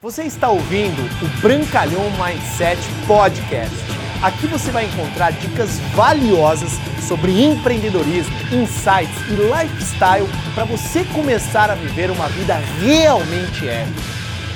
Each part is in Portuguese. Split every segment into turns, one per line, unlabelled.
Você está ouvindo o Brancalhão Mindset Podcast. Aqui você vai encontrar dicas valiosas sobre empreendedorismo, insights e lifestyle para você começar a viver uma vida realmente épica.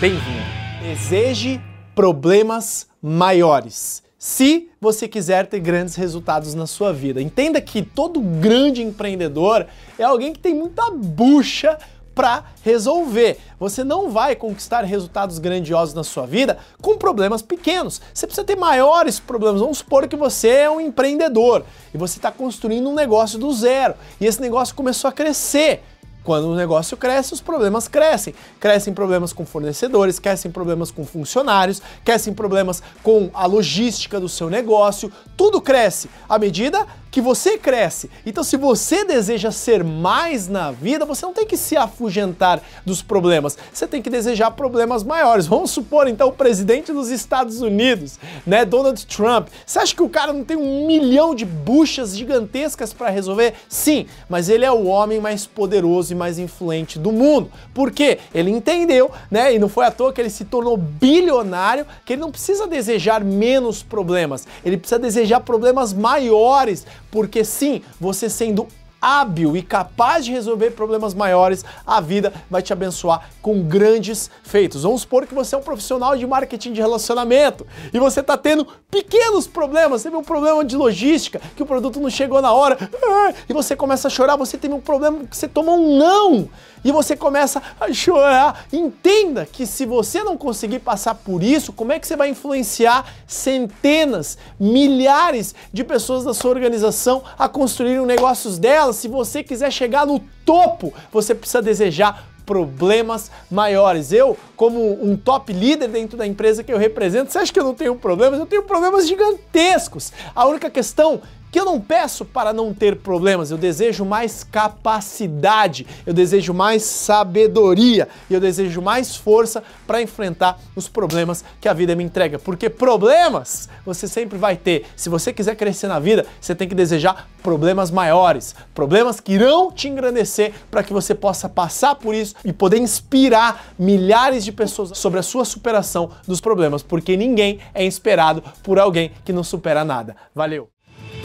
Bem-vindo. Deseje problemas maiores. Se você quiser ter grandes resultados na sua vida. Entenda que todo grande empreendedor é alguém que tem muita bucha para resolver. Você não vai conquistar resultados grandiosos na sua vida com problemas pequenos. Você precisa ter maiores problemas. Vamos supor que você é um empreendedor e você está construindo um negócio do zero e esse negócio começou a crescer. Quando o negócio cresce, os problemas crescem. Crescem problemas com fornecedores, crescem problemas com funcionários, crescem problemas com a logística do seu negócio. Tudo cresce à medida que você cresce. Então, se você deseja ser mais na vida, você não tem que se afugentar dos problemas. Você tem que desejar problemas maiores. Vamos supor, então, o presidente dos Estados Unidos, né, Donald Trump. Você acha que o cara não tem um milhão de buchas gigantescas para resolver? Sim, mas ele é o homem mais poderoso e mais influente do mundo. Por quê? Ele entendeu, né, e não foi à toa que ele se tornou bilionário, que ele não precisa desejar menos problemas. Ele precisa desejar problemas maiores porque sim, você sendo hábil e capaz de resolver problemas maiores, a vida vai te abençoar com grandes feitos. Vamos supor que você é um profissional de marketing de relacionamento e você está tendo pequenos problemas, teve um problema de logística, que o produto não chegou na hora, ah, e você começa a chorar, você teve um problema que você tomou um não e você começa a chorar. Entenda que se você não conseguir passar por isso, como é que você vai influenciar centenas, milhares de pessoas da sua organização a construírem negócios delas? Se você quiser chegar no topo, você precisa desejar problemas maiores. Eu, como um top líder dentro da empresa que eu represento, você acha que eu não tenho problemas? Eu tenho problemas gigantescos. A única questão que eu não peço para não ter problemas, eu desejo mais capacidade, eu desejo mais sabedoria e eu desejo mais força para enfrentar os problemas que a vida me entrega. Porque problemas você sempre vai ter. Se você quiser crescer na vida, você tem que desejar problemas maiores, problemas que irão te engrandecer para que você possa passar por isso e poder inspirar milhares de pessoas sobre a sua superação dos problemas, porque ninguém é inspirado por alguém que não supera nada. Valeu!